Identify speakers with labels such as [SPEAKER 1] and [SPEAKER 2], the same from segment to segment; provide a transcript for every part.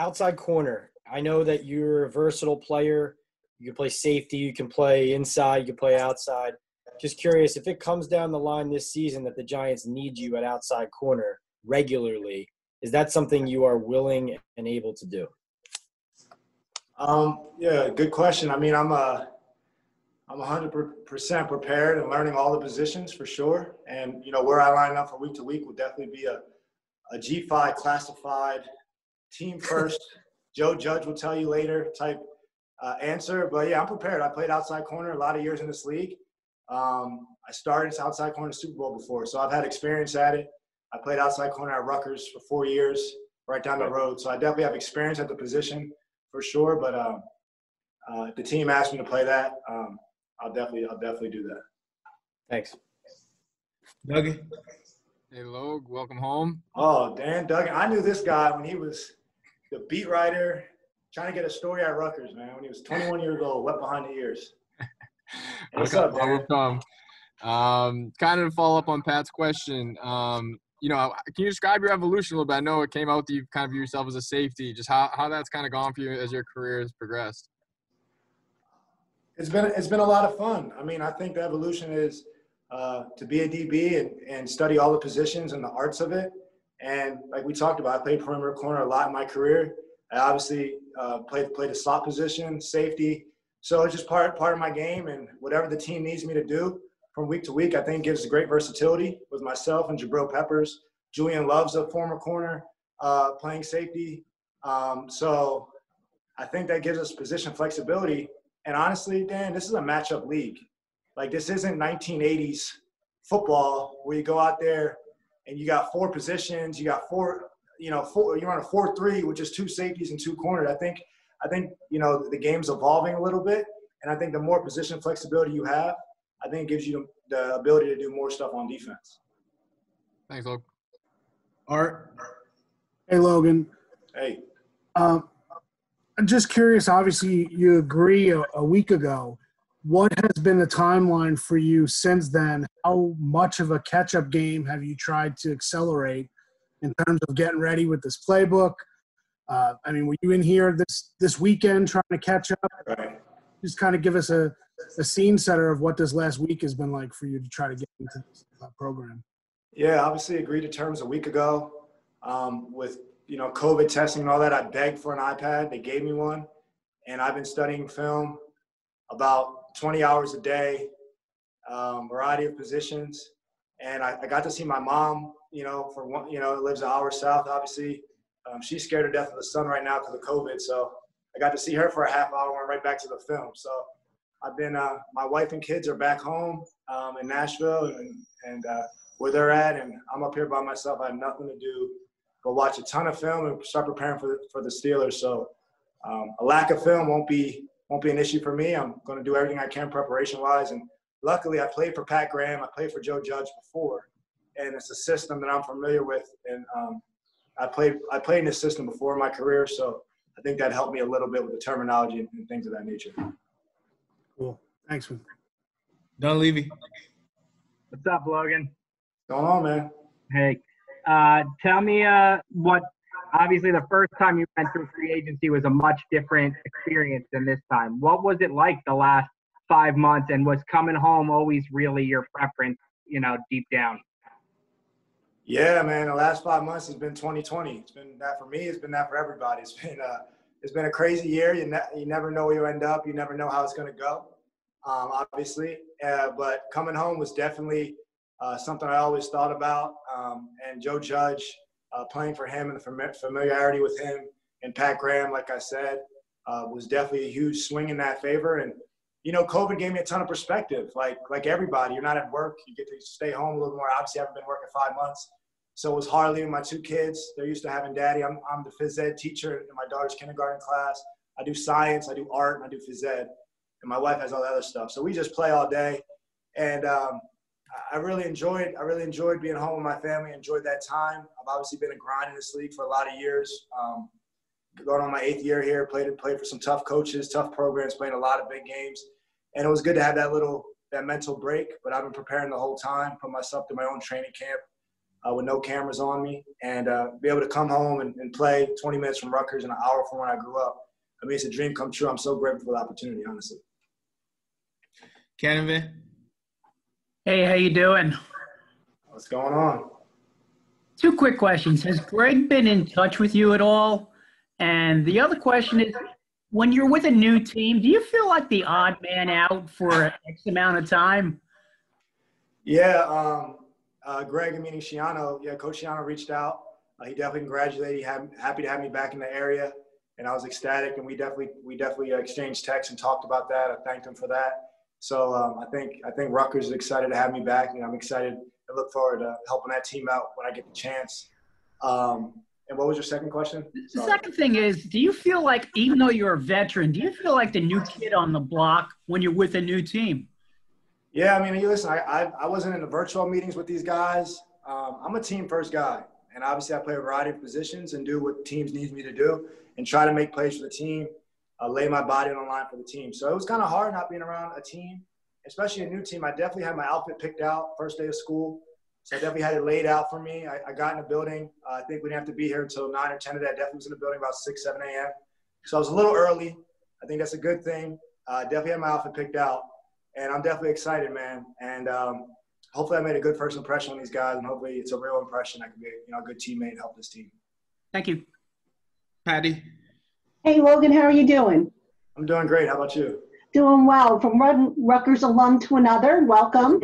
[SPEAKER 1] outside corner. I know that you're a versatile player. You can play safety, you can play inside, you can play outside. Just curious if it comes down the line this season that the Giants need you at outside corner regularly, is that something you are willing and able to do?
[SPEAKER 2] Um, yeah, good question. I mean, I'm a, I'm 100% prepared and learning all the positions for sure. And you know where I line up from week to week will definitely be a, a G5 classified team first. Joe Judge will tell you later type uh, answer. But yeah, I'm prepared. I played outside corner a lot of years in this league. Um, I started outside corner Super Bowl before, so I've had experience at it. I played outside corner at Rutgers for four years, right down the road. So I definitely have experience at the position for sure. But um, uh, if the team asked me to play that, um, I'll definitely, I'll definitely do that.
[SPEAKER 1] Thanks.
[SPEAKER 3] Dougie.
[SPEAKER 4] Hey, Logue, welcome home.
[SPEAKER 2] Oh, Dan Duggan. I knew this guy when he was the beat writer trying to get a story at Rutgers, man, when he was 21 years old, wet behind the ears. What's up, Dan?
[SPEAKER 4] Welcome. Um, kind of to follow up on Pat's question, um, you know, can you describe your evolution a little bit? I know it came out that you kind of view yourself as a safety. Just how, how that's kind of gone for you as your career has progressed.
[SPEAKER 2] It's been it's been a lot of fun. I mean, I think the evolution is uh, to be a DB and, and study all the positions and the arts of it. And like we talked about, I played perimeter corner a lot in my career. I obviously uh, played played a slot position, safety. So it's just part part of my game, and whatever the team needs me to do from week to week, I think gives great versatility with myself and Jabril Peppers. Julian Love's a former corner uh, playing safety. Um, so I think that gives us position flexibility. And honestly, Dan, this is a matchup league. Like this isn't 1980s football where you go out there and you got four positions, you got four, you know, four, you're on a four-three, which is two safeties and two corners. I think, I think you know the game's evolving a little bit, and I think the more position flexibility you have, I think gives you the ability to do more stuff on defense.
[SPEAKER 4] Thanks, Logue.
[SPEAKER 3] Art.
[SPEAKER 5] Hey, Logan.
[SPEAKER 2] Hey,
[SPEAKER 5] Um, I'm just curious. Obviously, you agree a, a week ago. What has been the timeline for you since then? How much of a catch up game have you tried to accelerate in terms of getting ready with this playbook? Uh, I mean, were you in here this, this weekend trying to catch up?
[SPEAKER 2] right.
[SPEAKER 5] Just kind of give us a, a scene setter of what this last week has been like for you to try to get into this uh, program.
[SPEAKER 2] Yeah, obviously agreed to terms a week ago. Um, with you know COVID testing and all that, I begged for an iPad. They gave me one, and I've been studying film about 20 hours a day, um, variety of positions. And I, I got to see my mom. You know, for one, you know, lives an hour south. Obviously, um, she's scared to death of the sun right now because of COVID. So I got to see her for a half hour and right back to the film. So I've been. Uh, my wife and kids are back home um, in Nashville, and and uh, where they're at, and I'm up here by myself. I have nothing to do but watch a ton of film and start preparing for the, for the Steelers. So um, a lack of film won't be won't be an issue for me. I'm going to do everything I can preparation wise, and luckily I played for Pat Graham. I played for Joe Judge before, and it's a system that I'm familiar with, and um, I played I played in this system before in my career, so I think that helped me a little bit with the terminology and, and things of that nature.
[SPEAKER 5] Cool. Thanks, man.
[SPEAKER 3] Don Levy.
[SPEAKER 6] What's up, Logan?
[SPEAKER 2] Going on, man.
[SPEAKER 6] Hey, uh, tell me uh, what. Obviously, the first time you went through free agency was a much different experience than this time. What was it like the last five months, and was coming home always really your preference? You know, deep down.
[SPEAKER 2] Yeah, man. The last five months has been 2020. It's been that for me. It's been that for everybody. It's been uh, it's been a crazy year. You ne- you never know where you end up. You never know how it's going to go. Um, obviously, uh, but coming home was definitely uh, something I always thought about. Um, and Joe Judge, uh, playing for him and the fami- familiarity with him, and Pat Graham, like I said, uh, was definitely a huge swing in that favor. And you know, COVID gave me a ton of perspective. Like like everybody, you're not at work. You get to stay home a little more. Obviously, I haven't been working five months. So it was hard leaving my two kids. They're used to having daddy. I'm, I'm the phys ed teacher in my daughter's kindergarten class. I do science, I do art, and I do phys ed. And my wife has all the other stuff. So we just play all day. And um, I really enjoyed I really enjoyed being home with my family, enjoyed that time. I've obviously been a grind in this league for a lot of years. Um, going on my eighth year here, played played for some tough coaches, tough programs, playing a lot of big games. And it was good to have that little that mental break. But I've been preparing the whole time, put myself through my own training camp uh, with no cameras on me and uh, be able to come home and, and, play 20 minutes from Rutgers and an hour from when I grew up. I mean, it's a dream come true. I'm so grateful for the opportunity, honestly.
[SPEAKER 3] Cannon
[SPEAKER 7] Hey, how you doing?
[SPEAKER 2] What's going on?
[SPEAKER 7] Two quick questions. Has Greg been in touch with you at all? And the other question is, when you're with a new team, do you feel like the odd man out for X amount of time?
[SPEAKER 2] Yeah, um, uh, Greg, meaning Schiano, yeah, Coach Schiano reached out. Uh, he definitely congratulated. He had, happy to have me back in the area, and I was ecstatic. And we definitely we definitely exchanged texts and talked about that. I thanked him for that. So um, I think I think Rutgers is excited to have me back, and I'm excited and look forward to helping that team out when I get the chance. Um, and what was your second question?
[SPEAKER 7] Sorry. The second thing is, do you feel like even though you're a veteran, do you feel like the new kid on the block when you're with a new team?
[SPEAKER 2] Yeah, I mean, listen, I, I, I wasn't in the virtual meetings with these guys. Um, I'm a team first guy, and obviously I play a variety of positions and do what teams need me to do and try to make plays for the team, uh, lay my body on the line for the team. So it was kind of hard not being around a team, especially a new team. I definitely had my outfit picked out first day of school. So I definitely had it laid out for me. I, I got in the building. Uh, I think we didn't have to be here until 9 or 10 of that. Definitely was in the building about 6, 7 a.m. So I was a little early. I think that's a good thing. Uh, definitely had my outfit picked out and I'm definitely excited, man. And um, hopefully, I made a good first impression on these guys, and hopefully, it's a real impression. I can be, you know, a good teammate and help this team.
[SPEAKER 7] Thank you,
[SPEAKER 3] Patty.
[SPEAKER 8] Hey, Logan, how are you doing?
[SPEAKER 2] I'm doing great. How about you?
[SPEAKER 8] Doing well. From one Rutgers alum to another, welcome.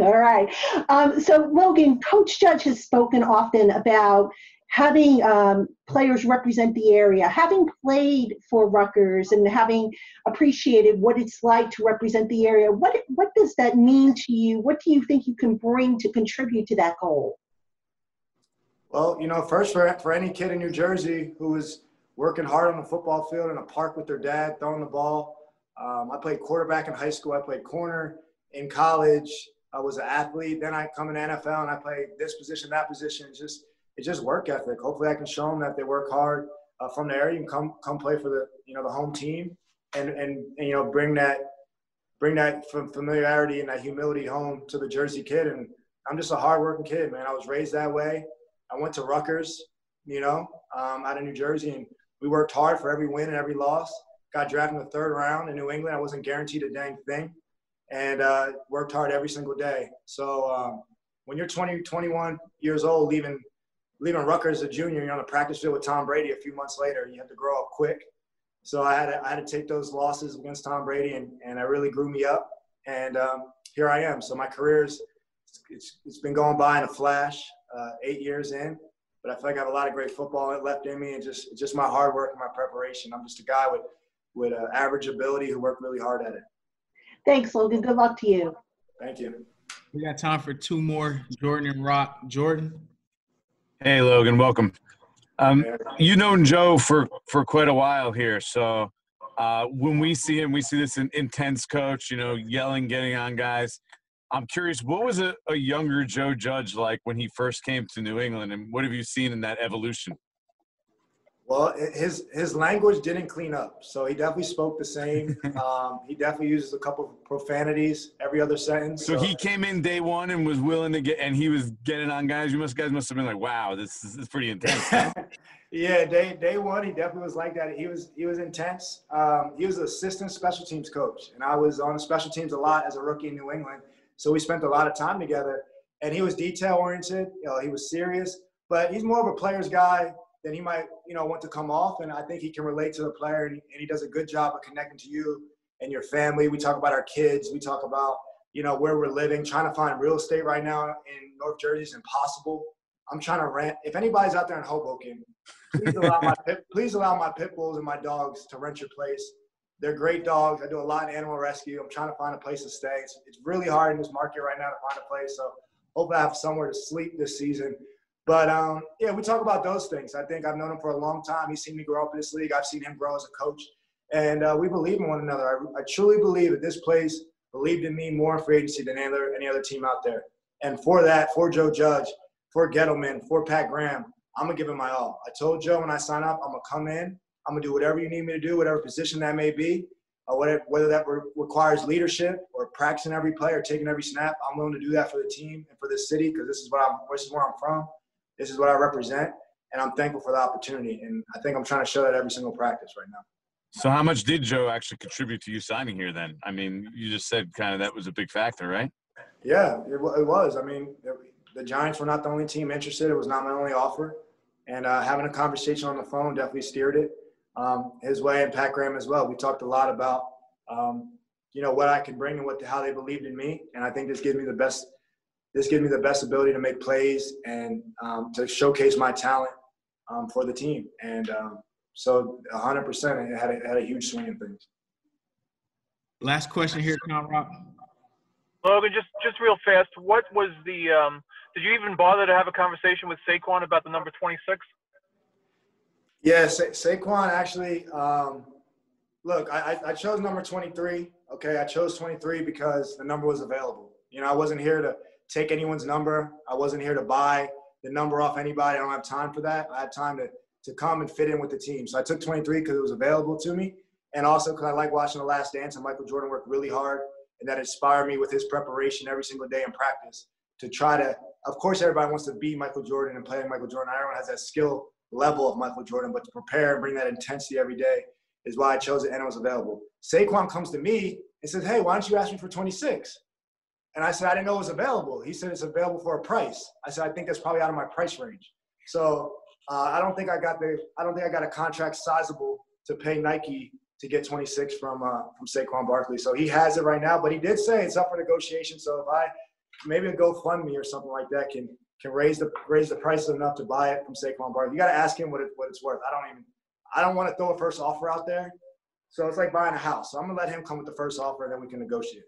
[SPEAKER 8] All right. Um, so, Logan, Coach Judge has spoken often about having um, players represent the area, having played for Rutgers and having appreciated what it's like to represent the area, what, what does that mean to you? What do you think you can bring to contribute to that goal?
[SPEAKER 2] Well, you know, first for, for any kid in New Jersey who is working hard on the football field in a park with their dad, throwing the ball. Um, I played quarterback in high school. I played corner in college. I was an athlete. Then I come in NFL and I play this position, that position. It's Just it's just work ethic. Hopefully, I can show them that they work hard uh, from the area and come come play for the you know the home team, and and, and you know bring that bring that familiarity and that humility home to the Jersey kid. And I'm just a hardworking kid, man. I was raised that way. I went to Rutgers, you know, um, out of New Jersey, and we worked hard for every win and every loss. Got drafted in the third round in New England. I wasn't guaranteed a dang thing, and uh, worked hard every single day. So um, when you're 20, 21 years old, leaving leaving Rutgers as a junior, you're on the practice field with Tom Brady a few months later. You have to grow up quick. So I had to, I had to take those losses against Tom Brady, and, and it really grew me up. And um, here I am. So my career is it's, it's been going by in a flash, uh, eight years in. But I feel like I have a lot of great football left in me, and just just my hard work and my preparation. I'm just a guy with with uh, average ability who worked really hard at it.
[SPEAKER 8] Thanks, Logan. Good luck to you.
[SPEAKER 2] Thank you.
[SPEAKER 3] We got time for two more, Jordan and Rock. Jordan.
[SPEAKER 9] Hey, Logan, welcome. Um, you've known Joe for, for quite a while here. So uh, when we see him, we see this intense coach, you know, yelling, getting on guys. I'm curious, what was a, a younger Joe Judge like when he first came to New England, and what have you seen in that evolution?
[SPEAKER 2] Well, his his language didn't clean up, so he definitely spoke the same. Um, he definitely uses a couple of profanities every other sentence.
[SPEAKER 9] So, so, he came in day one and was willing to get, and he was getting on guys. You must guys must have been like, "Wow, this is, this is pretty intense."
[SPEAKER 2] yeah, day day one, he definitely was like that. He was he was intense. Um, he was an assistant special teams coach, and I was on special teams a lot as a rookie in New England. So we spent a lot of time together, and he was detail oriented. You know, he was serious, but he's more of a player's guy than he might, you know, want to come off. And I think he can relate to the player, and he, and he does a good job of connecting to you and your family. We talk about our kids. We talk about, you know, where we're living. Trying to find real estate right now in North Jersey is impossible. I'm trying to rent. If anybody's out there in Hoboken, please allow my pit, please allow my pit bulls and my dogs to rent your place. They're great dogs. I do a lot in animal rescue. I'm trying to find a place to stay. It's, it's really hard in this market right now to find a place. So hopefully I have somewhere to sleep this season. But um, yeah, we talk about those things. I think I've known him for a long time. He's seen me grow up in this league. I've seen him grow as a coach, and uh, we believe in one another. I, I, truly believe that this place believed in me more in free agency than any other, any other team out there. And for that, for Joe Judge, for Gettleman, for Pat Graham, I'm gonna give him my all. I told Joe when I sign up, I'm gonna come in. I'm gonna do whatever you need me to do, whatever position that may be. uh, whether, whether that re- requires leadership or practicing every play or taking every snap, I'm willing to do that for the team and for this city because this is what I'm, this is where I'm from. This is what I represent, and I'm thankful for the opportunity. And I think I'm trying to show that every single practice right now.
[SPEAKER 9] So how much did Joe actually contribute to you signing here? Then I mean, you just said kind of that was a big factor, right?
[SPEAKER 2] Yeah, it, it was. I mean, it, the Giants were not the only team interested. It was not my only offer. And uh, having a conversation on the phone definitely steered it um, his way and Pat Graham as well. We talked a lot about, um, you know, what I can bring and what how they believed in me. And I think this gives me the best. This gives me the best ability to make plays and um, to showcase my talent um, for the team. And um, so, 100%, it had a, had a huge swing in things.
[SPEAKER 3] Last question here, Conrad.
[SPEAKER 10] Logan, just just real fast, what was the? Um, did you even bother to have a conversation with Saquon about the number 26?
[SPEAKER 2] Yeah, Sa- Saquon actually. Um, look, I, I chose number 23. Okay, I chose 23 because the number was available. You know, I wasn't here to take anyone's number. I wasn't here to buy the number off anybody. I don't have time for that. I had time to to come and fit in with the team. So I took 23 because it was available to me, and also because I like watching The Last Dance and Michael Jordan worked really hard, and that inspired me with his preparation every single day in practice to try to. Of course, everybody wants to be Michael Jordan and play Michael Jordan. Everyone has that skill level of Michael Jordan, but to prepare and bring that intensity every day is why I chose it and it was available. Saquon comes to me and says, Hey, why don't you ask me for 26? And I said, I didn't know it was available. He said, It's available for a price. I said, I think that's probably out of my price range. So uh, I don't think I got the, I don't think I got a contract sizable to pay Nike to get 26 from, uh, from Saquon Barkley. So he has it right now, but he did say it's up for negotiation. So if I, maybe a GoFundMe or something like that can, can raise the raise the price enough to buy it from Saquon Barkley. You got to ask him what it, what it's worth. I don't even I don't want to throw a first offer out there. So it's like buying a house. So I'm gonna let him come with the first offer and then we can negotiate.